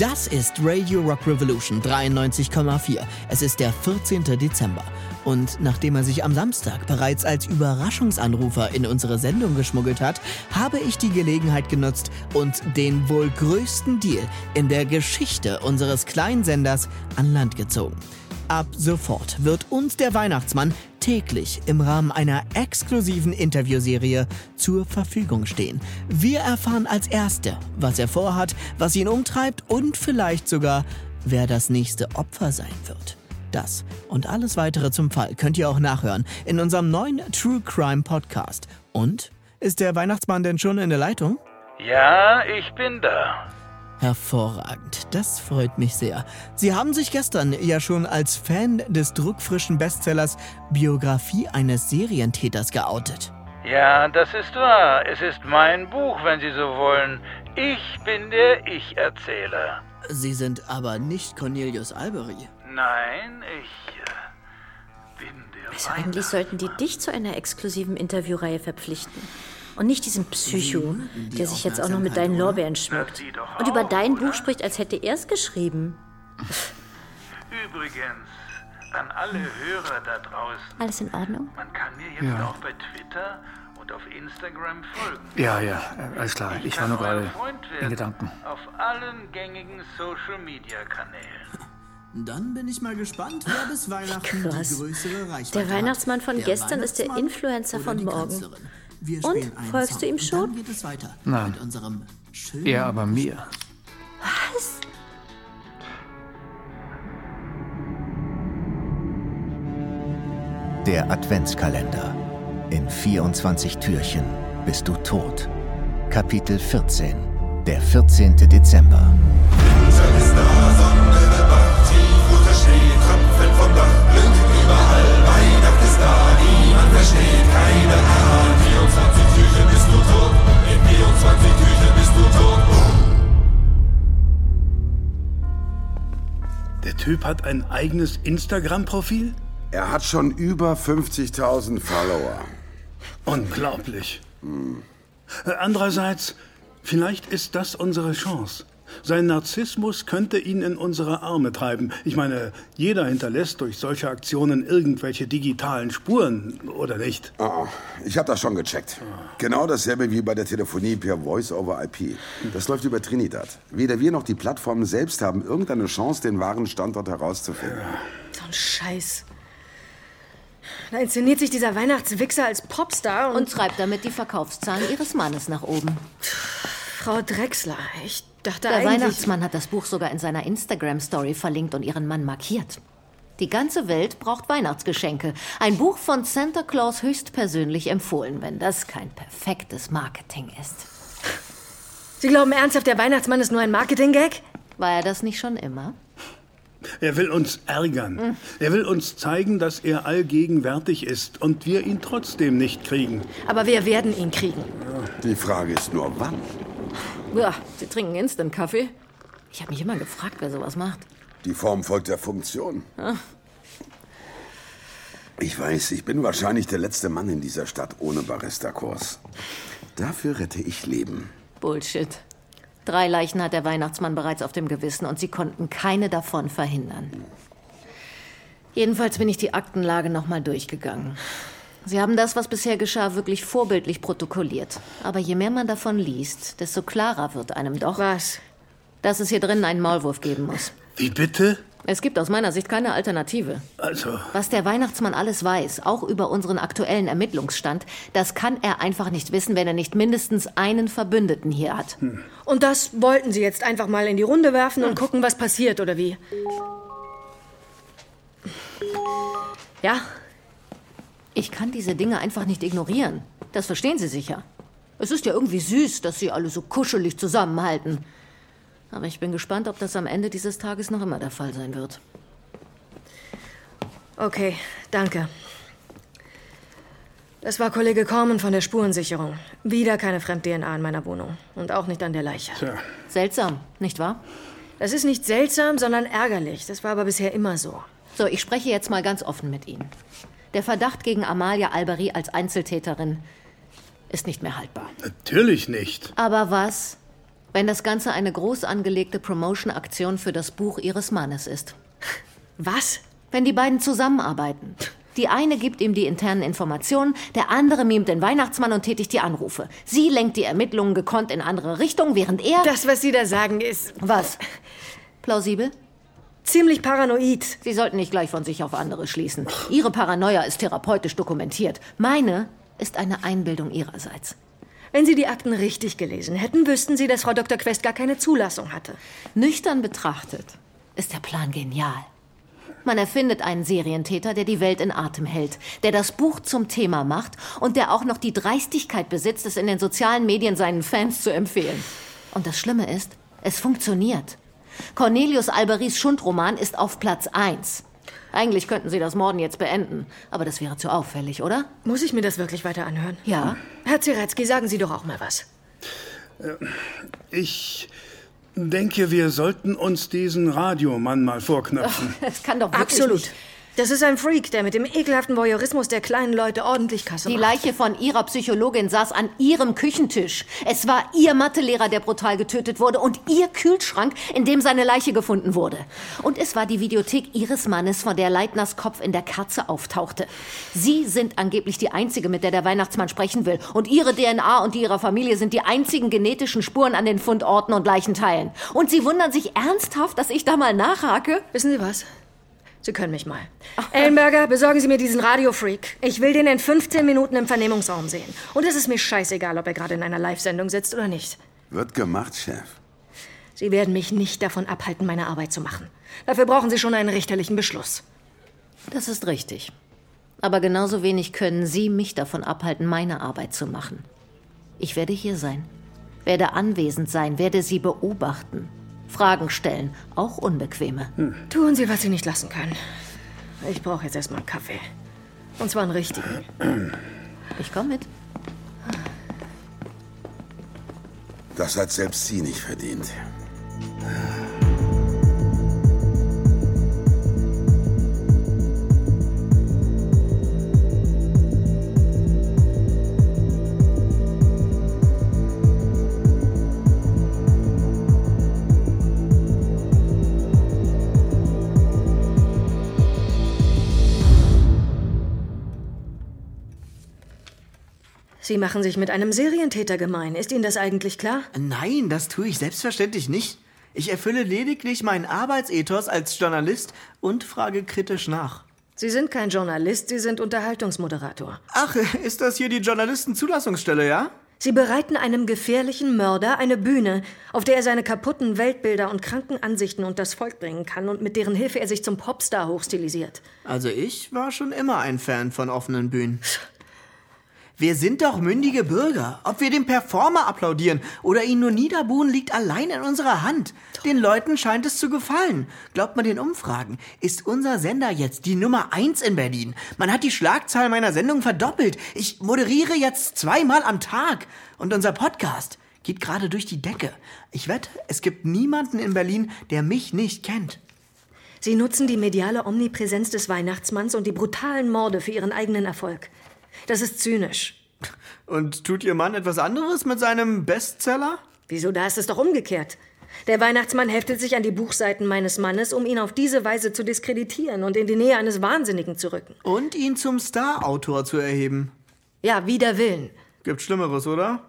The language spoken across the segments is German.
Das ist Radio Rock Revolution 93,4. Es ist der 14. Dezember. Und nachdem er sich am Samstag bereits als Überraschungsanrufer in unsere Sendung geschmuggelt hat, habe ich die Gelegenheit genutzt und den wohl größten Deal in der Geschichte unseres Kleinsenders an Land gezogen. Ab sofort wird uns der Weihnachtsmann täglich im Rahmen einer exklusiven Interviewserie zur Verfügung stehen. Wir erfahren als Erste, was er vorhat, was ihn umtreibt und vielleicht sogar, wer das nächste Opfer sein wird. Das und alles weitere zum Fall könnt ihr auch nachhören in unserem neuen True Crime Podcast. Und? Ist der Weihnachtsmann denn schon in der Leitung? Ja, ich bin da. Hervorragend, das freut mich sehr. Sie haben sich gestern ja schon als Fan des druckfrischen Bestsellers Biografie eines Serientäters geoutet. Ja, das ist wahr. Es ist mein Buch, wenn Sie so wollen. Ich bin der Ich-Erzähler. Sie sind aber nicht Cornelius Albery. Nein, ich äh, bin der Also eigentlich sollten die dich zu einer exklusiven Interviewreihe verpflichten. Und nicht diesen Psycho, der sich jetzt auch noch mit deinen? Lorbeeren schmückt. Und über dein? Buch spricht, als hätte er es geschrieben. Übrigens, an alle Hörer da draußen. Alles in Ordnung? Man kann mir jetzt Ja. auch bei Twitter und auf Instagram folgen. Ja, ja, alles klar. Ich war kann nur gerade in Gedanken. Auf allen gängigen Social-Media-Kanälen. Dann bin ich mal gespannt, wer bis Weihnachten Krass. die größere Reichweite Der Weihnachtsmann hat. von Der gestern ist der Weihnachtsmann Influencer von morgen. Kanzlerin. Wir Und? Folgst du ihm schon? Dann geht es weiter Nein. mit unserem schönen Er aber mir. Der Adventskalender. In 24 Türchen bist du tot. Kapitel 14. Der 14. Dezember. Der Typ hat ein eigenes Instagram-Profil? Er hat schon über 50.000 Follower. Unglaublich. Äh, Andererseits, vielleicht ist das unsere Chance. Sein Narzissmus könnte ihn in unsere Arme treiben. Ich meine, jeder hinterlässt durch solche Aktionen irgendwelche digitalen Spuren, oder nicht? Ah, ich habe das schon gecheckt. Genau dasselbe wie bei der Telefonie per Voice-over-IP. Das läuft über Trinidad. Weder wir noch die Plattformen selbst haben irgendeine Chance, den wahren Standort herauszufinden. So ein Scheiß. Da inszeniert sich dieser Weihnachtswichser als Popstar und, Und treibt damit die Verkaufszahlen ihres Mannes nach oben. Frau Drechsler. Ich dachte Der eigentlich... Weihnachtsmann hat das Buch sogar in seiner Instagram-Story verlinkt und ihren Mann markiert. Die ganze Welt braucht Weihnachtsgeschenke. Ein Buch von Santa Claus höchstpersönlich empfohlen, wenn das kein perfektes Marketing ist. Sie glauben ernsthaft, der Weihnachtsmann ist nur ein Marketing-Gag? War er das nicht schon immer? Er will uns ärgern. Er will uns zeigen, dass er allgegenwärtig ist und wir ihn trotzdem nicht kriegen. Aber wir werden ihn kriegen. Die Frage ist nur, wann? Ja, sie trinken Instant-Kaffee. Ich habe mich immer gefragt, wer sowas macht. Die Form folgt der Funktion. Ich weiß, ich bin wahrscheinlich der letzte Mann in dieser Stadt ohne Barista-Kurs. Dafür rette ich Leben. Bullshit. Drei Leichen hat der Weihnachtsmann bereits auf dem Gewissen und sie konnten keine davon verhindern. Jedenfalls bin ich die Aktenlage nochmal durchgegangen. Sie haben das, was bisher geschah, wirklich vorbildlich protokolliert. Aber je mehr man davon liest, desto klarer wird einem doch, Was? dass es hier drinnen einen Maulwurf geben muss. Wie bitte? Es gibt aus meiner Sicht keine Alternative. Also, Was der Weihnachtsmann alles weiß, auch über unseren aktuellen Ermittlungsstand, das kann er einfach nicht wissen, wenn er nicht mindestens einen Verbündeten hier hat. Und das wollten Sie jetzt einfach mal in die Runde werfen und gucken, was passiert, oder wie? Ja? Ich kann diese Dinge einfach nicht ignorieren. Das verstehen Sie sicher. Es ist ja irgendwie süß, dass Sie alle so kuschelig zusammenhalten. Aber ich bin gespannt, ob das am Ende dieses Tages noch immer der Fall sein wird. Okay, danke. Das war Kollege Korman von der Spurensicherung. Wieder keine Fremd-DNA in meiner Wohnung. Und auch nicht an der Leiche. tja, Seltsam, nicht wahr? Das ist nicht seltsam, sondern ärgerlich. Das war aber bisher immer so. So, ich spreche jetzt mal ganz offen mit Ihnen. Der Verdacht gegen Amalia Alberi als Einzeltäterin ist nicht mehr haltbar. natürlich nicht. Aber was, Wenn das Ganze eine groß angelegte Promotion-Aktion für das Buch ihres Mannes ist. Was? Wenn die beiden zusammenarbeiten. Die eine gibt ihm die internen Informationen, der andere mimt den Weihnachtsmann und tätigt die Anrufe. Sie lenkt die Ermittlungen gekonnt in andere Richtungen, während er. Das, was Sie da sagen, ist Was? Plausibel? Ziemlich paranoid. Sie sollten nicht gleich von sich auf andere schließen. Ihre Paranoia ist therapeutisch dokumentiert. Meine ist eine Einbildung ihrerseits. Wenn Sie die Akten richtig gelesen hätten, wüssten Sie, dass Frau Dr. Quest gar keine Zulassung hatte. Nüchtern betrachtet ist der Plan genial. Man erfindet einen Serientäter, der die Welt in Atem hält, der das Buch zum Thema macht und der auch noch die Dreistigkeit besitzt, es in den sozialen Medien seinen Fans zu empfehlen. Und das Schlimme ist, es funktioniert. Cornelius Alberis Schundroman ist auf Platz 1. Eigentlich könnten Sie das Morden jetzt beenden, aber das wäre zu auffällig, oder? Muss ich mir das wirklich weiter anhören? Ja. Herr Ziretzky, sagen Sie doch auch mal was. Ich denke, wir sollten uns diesen Radiomann mal vorknöpfen. Es kann doch wirklich Absolut. nicht. Das ist ein Freak, der mit dem ekelhaften Voyeurismus der kleinen Leute ordentlich Kasse Die macht. Leiche von ihrer Psychologin saß an ihrem Küchentisch. Es war ihr Mathelehrer, der brutal getötet wurde und ihr Kühlschrank, in dem seine Leiche gefunden wurde. Und es war die Videothek ihres Mannes, von der Leitners Kopf in der Kerze auftauchte. Sie sind angeblich die einzige, mit der der Weihnachtsmann sprechen will. Und ihre DNA und die ihrer Familie sind die einzigen genetischen Spuren an den Fundorten und Leichenteilen. Und sie wundern sich ernsthaft, dass ich da mal nachhake? Wissen Sie was? Sie können mich mal. Ellenberger, besorgen Sie mir diesen Radiofreak. Ich will den in 15 Minuten im Vernehmungsraum sehen. Und es ist mir scheißegal, ob er gerade in einer Live-Sendung sitzt oder nicht. Wird gemacht, Chef. Sie werden mich nicht davon abhalten, meine Arbeit zu machen. Dafür brauchen Sie schon einen richterlichen Beschluss. Das ist richtig. Aber genauso wenig können Sie mich davon abhalten, meine Arbeit zu machen. Ich werde hier sein, werde anwesend sein, werde Sie beobachten, Fragen stellen, auch unbequeme. Tun Sie, was Sie nicht lassen können. Ich brauche jetzt erstmal einen Kaffee. Und zwar einen richtigen. Ich komme mit. Das hat selbst sie nicht verdient. Sie machen sich mit einem Serientäter gemein. Ist Ihnen das eigentlich klar? Nein, das tue ich selbstverständlich nicht. Ich erfülle lediglich meinen Arbeitsethos als Journalist und frage kritisch nach. Sie sind kein Journalist, Sie sind Unterhaltungsmoderator. Ach, ist das hier die Journalistenzulassungsstelle, ja? Sie bereiten einem gefährlichen Mörder eine Bühne, auf der er seine kaputten Weltbilder und kranken Ansichten unters Volk bringen kann und mit deren Hilfe er sich zum Popstar hochstilisiert. Also ich war schon immer ein Fan von offenen Bühnen. Wir sind doch mündige Bürger. Ob wir dem Performer applaudieren oder ihn nur niederbuhen, liegt allein in unserer Hand. Den Leuten scheint es zu gefallen. Glaubt man den Umfragen, ist unser Sender jetzt die Nummer eins in Berlin. Man hat die Schlagzahl meiner Sendung verdoppelt. Ich moderiere jetzt zweimal am Tag. Und unser Podcast geht gerade durch die Decke. Ich wette, es gibt niemanden in Berlin, der mich nicht kennt. Sie nutzen die mediale Omnipräsenz des Weihnachtsmanns und die brutalen Morde für ihren eigenen Erfolg. Das ist zynisch. Und tut Ihr Mann etwas anderes mit seinem Bestseller? Wieso, da ist es doch umgekehrt. Der Weihnachtsmann heftet sich an die Buchseiten meines Mannes, um ihn auf diese Weise zu diskreditieren und in die Nähe eines Wahnsinnigen zu rücken. Und ihn zum Star-Autor zu erheben. Ja, wider Willen. Gibt Schlimmeres, oder?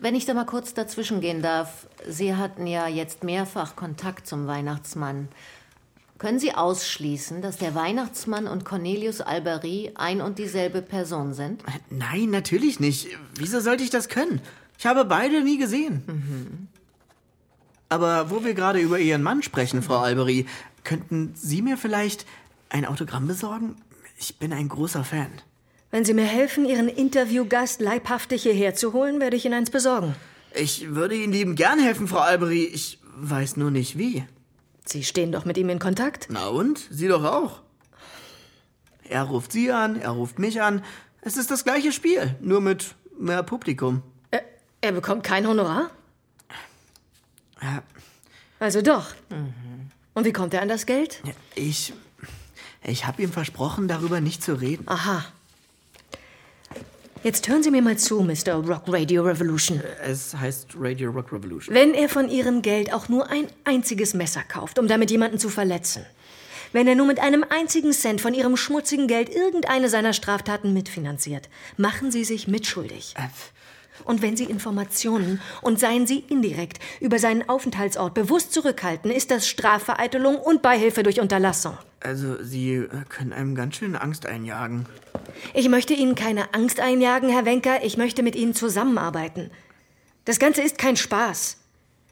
Wenn ich da mal kurz dazwischen gehen darf, Sie hatten ja jetzt mehrfach Kontakt zum Weihnachtsmann. Können Sie ausschließen, dass der Weihnachtsmann und Cornelius Alberi ein und dieselbe Person sind? Nein, natürlich nicht. Wieso sollte ich das können? Ich habe beide nie gesehen. Aber wo wir gerade über Ihren Mann sprechen, Frau Alberi, könnten Sie mir vielleicht ein Autogramm besorgen? Ich bin ein großer Fan. Wenn Sie mir helfen, Ihren Interviewgast leibhaftig hierher zu holen, werde ich Ihnen eins besorgen. Ich würde Ihnen lieben gern helfen, Frau Alberi. Ich weiß nur nicht wie. Sie stehen doch mit ihm in Kontakt. Na und? Sie doch auch. Er ruft Sie an, er ruft mich an. Es ist das gleiche Spiel, nur mit mehr Publikum. Er, er bekommt kein Honorar? Ja, Also doch. Und wie kommt er an das Geld? Ich. Ich habe ihm versprochen, darüber nicht zu reden. Aha. Jetzt hören Sie mir mal zu, Mr. Rock Radio Revolution. Es heißt Radio Rock Revolution. Wenn er von Ihrem Geld auch nur ein einziges Messer kauft, um damit jemanden zu verletzen, wenn er nur mit einem einzigen Cent von Ihrem schmutzigen Geld irgendeine seiner Straftaten mitfinanziert, machen Sie sich mitschuldig. Und wenn Sie Informationen, und seien sie indirekt, über seinen Aufenthaltsort bewusst zurückhalten, ist das Strafvereitelung und Beihilfe durch Unterlassung. Also, Sie äh, können einem ganz schön Angst einjagen. Ich möchte Ihnen keine Angst einjagen, Herr Wenker. Ich möchte mit Ihnen zusammenarbeiten. Das Ganze ist kein Spaß.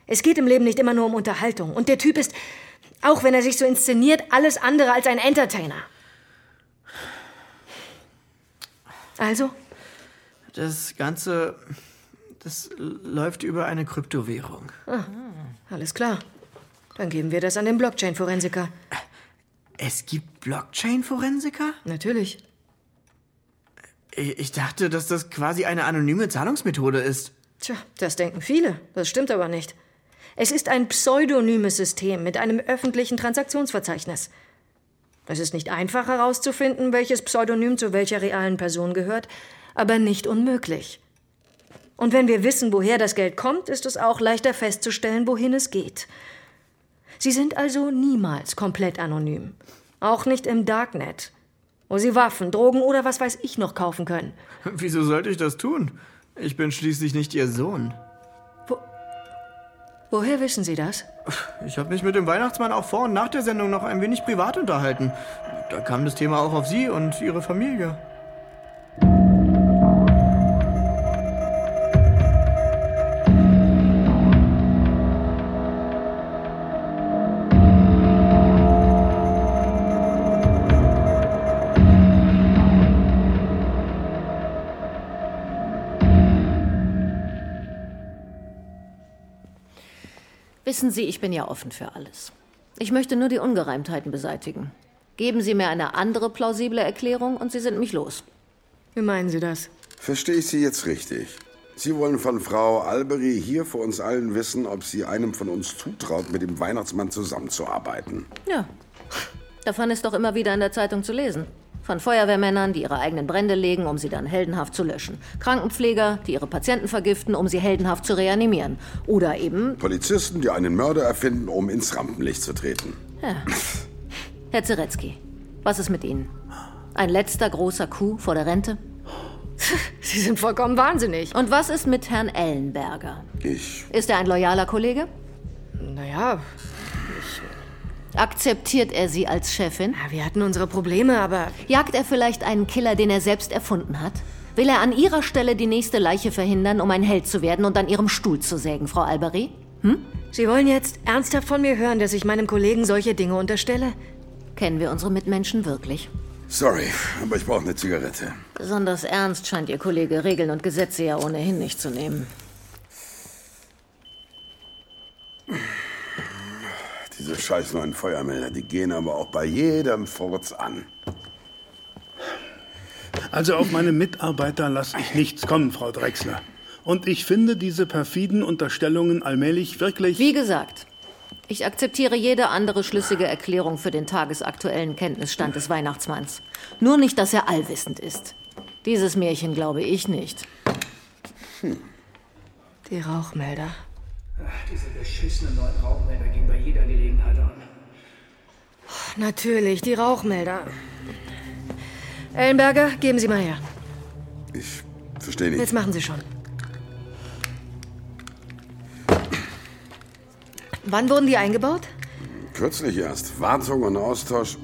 Es geht im Leben nicht immer nur um Unterhaltung. Und der Typ ist, auch wenn er sich so inszeniert, alles andere als ein Entertainer. Also? Das Ganze, das läuft über eine Kryptowährung. Ah, alles klar. Dann geben wir das an den Blockchain-Forensiker. Es gibt Blockchain-Forensiker? Natürlich. Ich dachte, dass das quasi eine anonyme Zahlungsmethode ist. Tja, das denken viele. Das stimmt aber nicht. Es ist ein pseudonymes System mit einem öffentlichen Transaktionsverzeichnis. Es ist nicht einfach herauszufinden, welches Pseudonym zu welcher realen Person gehört, aber nicht unmöglich. Und wenn wir wissen, woher das Geld kommt, ist es auch leichter festzustellen, wohin es geht. Sie sind also niemals komplett anonym. Auch nicht im Darknet, wo Sie Waffen, Drogen oder was weiß ich noch kaufen können. Wieso sollte ich das tun? Ich bin schließlich nicht Ihr Sohn. Wo, woher wissen Sie das? Ich habe mich mit dem Weihnachtsmann auch vor und nach der Sendung noch ein wenig privat unterhalten. Da kam das Thema auch auf Sie und Ihre Familie. Wissen Sie, ich bin ja offen für alles. Ich möchte nur die Ungereimtheiten beseitigen. Geben Sie mir eine andere plausible Erklärung und Sie sind mich los. Wie meinen Sie das? Verstehe ich Sie jetzt richtig? Sie wollen von Frau Albery hier vor uns allen wissen, ob sie einem von uns zutraut, mit dem Weihnachtsmann zusammenzuarbeiten. Ja. Davon ist doch immer wieder in der Zeitung zu lesen. Von Feuerwehrmännern, die ihre eigenen Brände legen, um sie dann heldenhaft zu löschen. Krankenpfleger, die ihre Patienten vergiften, um sie heldenhaft zu reanimieren. Oder eben. Polizisten, die einen Mörder erfinden, um ins Rampenlicht zu treten. Ja. Herr Zeretzky, was ist mit Ihnen? Ein letzter großer Coup vor der Rente? Sie sind vollkommen wahnsinnig. Und was ist mit Herrn Ellenberger? Ich. Ist er ein loyaler Kollege? Naja, Akzeptiert er Sie als Chefin? Ja, wir hatten unsere Probleme, aber. Jagt er vielleicht einen Killer, den er selbst erfunden hat? Will er an Ihrer Stelle die nächste Leiche verhindern, um ein Held zu werden und an Ihrem Stuhl zu sägen, Frau Albery? Hm? Sie wollen jetzt ernsthaft von mir hören, dass ich meinem Kollegen solche Dinge unterstelle? Kennen wir unsere Mitmenschen wirklich? Sorry, aber ich brauche eine Zigarette. Besonders ernst scheint Ihr Kollege Regeln und Gesetze ja ohnehin nicht zu nehmen. Diese scheiß neuen Feuermelder, die gehen aber auch bei jedem Furz an. Also auf meine Mitarbeiter lasse ich nichts kommen, Frau Drechsler. Und ich finde diese perfiden Unterstellungen allmählich wirklich. Wie gesagt, ich akzeptiere jede andere schlüssige Erklärung für den tagesaktuellen Kenntnisstand des Weihnachtsmanns. Nur nicht, dass er allwissend ist. Dieses Märchen glaube ich nicht. Hm. Die Rauchmelder. Ach, diese beschissenen neuen Rauchmelder gehen bei jeder Gelegenheit an. Natürlich, die Rauchmelder. Ellenberger, geben Sie mal her. Ich verstehe nicht. Jetzt machen Sie schon. Wann wurden die eingebaut? Kürzlich erst. Wartung und Austausch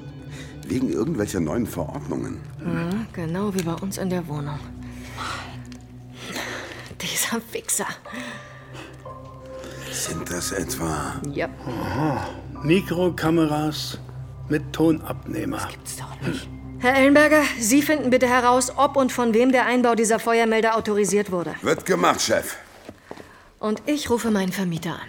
wegen irgendwelcher neuen Verordnungen. Ja, genau wie bei uns in der Wohnung. Dieser Wichser. Sind das etwa? Ja. Aha. Mikrokameras mit Tonabnehmer. Das gibt's doch nicht. Herr Ellenberger, Sie finden bitte heraus, ob und von wem der Einbau dieser Feuermelder autorisiert wurde. Wird gemacht, Chef. Und ich rufe meinen Vermieter an.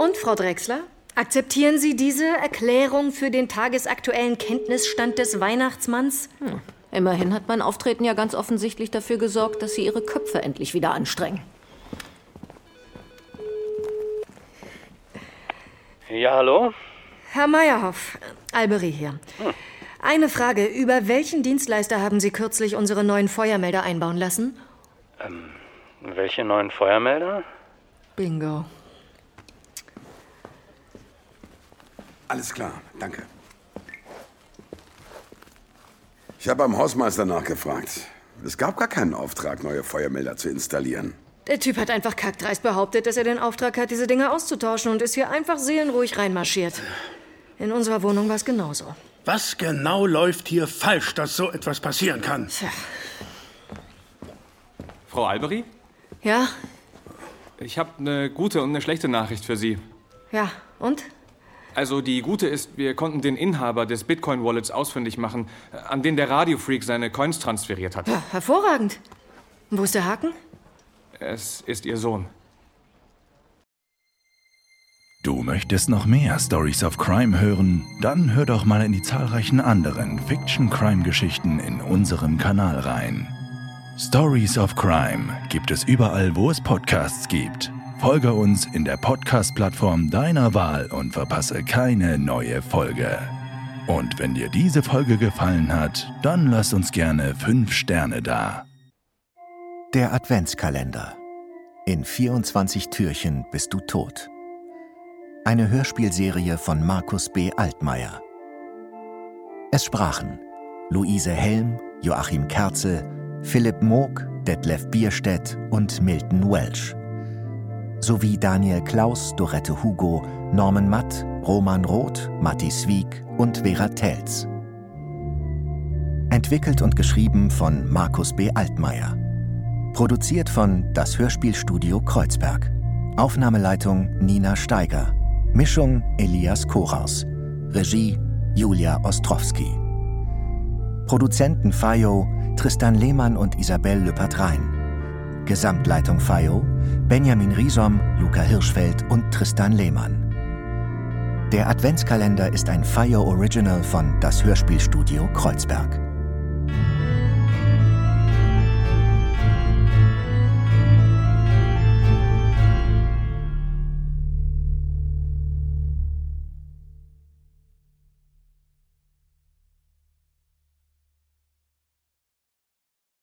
Und, Frau Drechsler, akzeptieren Sie diese Erklärung für den tagesaktuellen Kenntnisstand des Weihnachtsmanns? Hm. Immerhin hat mein Auftreten ja ganz offensichtlich dafür gesorgt, dass Sie Ihre Köpfe endlich wieder anstrengen. Ja, hallo? Herr Meyerhoff, Albery hier. Hm. Eine Frage. Über welchen Dienstleister haben Sie kürzlich unsere neuen Feuermelder einbauen lassen? Ähm, welche neuen Feuermelder? Bingo. Alles klar, danke. Ich habe beim Hausmeister nachgefragt. Es gab gar keinen Auftrag, neue Feuermelder zu installieren. Der Typ hat einfach kackdreist behauptet, dass er den Auftrag hat, diese Dinge auszutauschen und ist hier einfach seelenruhig reinmarschiert. In unserer Wohnung war es genauso. Was genau läuft hier falsch, dass so etwas passieren kann? Tja. Frau Albery? Ja, Ich habe eine gute und eine schlechte Nachricht für Sie. ja. Und? Also die gute ist, wir konnten den Inhaber des Bitcoin-Wallets ausfindig machen, an den der Radiofreak seine Coins transferiert hat. Ja, hervorragend. Wo ist der Haken? Es ist Ihr Sohn. Du möchtest noch mehr Stories of Crime hören? Dann hör doch mal in die zahlreichen anderen Fiction-Crime-Geschichten in unserem Kanal rein. Stories of Crime gibt es überall, wo es Podcasts gibt. Folge uns in der Podcast-Plattform deiner Wahl und verpasse keine neue Folge. Und wenn dir diese Folge gefallen hat, dann lass uns gerne 5 Sterne da. Der Adventskalender. In 24 Türchen bist du tot. Eine Hörspielserie von Markus B. Altmaier. Es sprachen Luise Helm, Joachim Kerzel, Philipp Moog, Detlef Bierstedt und Milton Welsh. Sowie Daniel Klaus, Dorette Hugo, Norman Matt, Roman Roth, Matti Swieg und Vera Telz. Entwickelt und geschrieben von Markus B. Altmaier. Produziert von Das Hörspielstudio Kreuzberg. Aufnahmeleitung Nina Steiger. Mischung Elias Koraus. Regie Julia Ostrowski. Produzenten FAIO Tristan Lehmann und Isabel Lüppert-Rhein. Gesamtleitung FAIO Benjamin Riesom, Luca Hirschfeld und Tristan Lehmann. Der Adventskalender ist ein FAIO Original von Das Hörspielstudio Kreuzberg.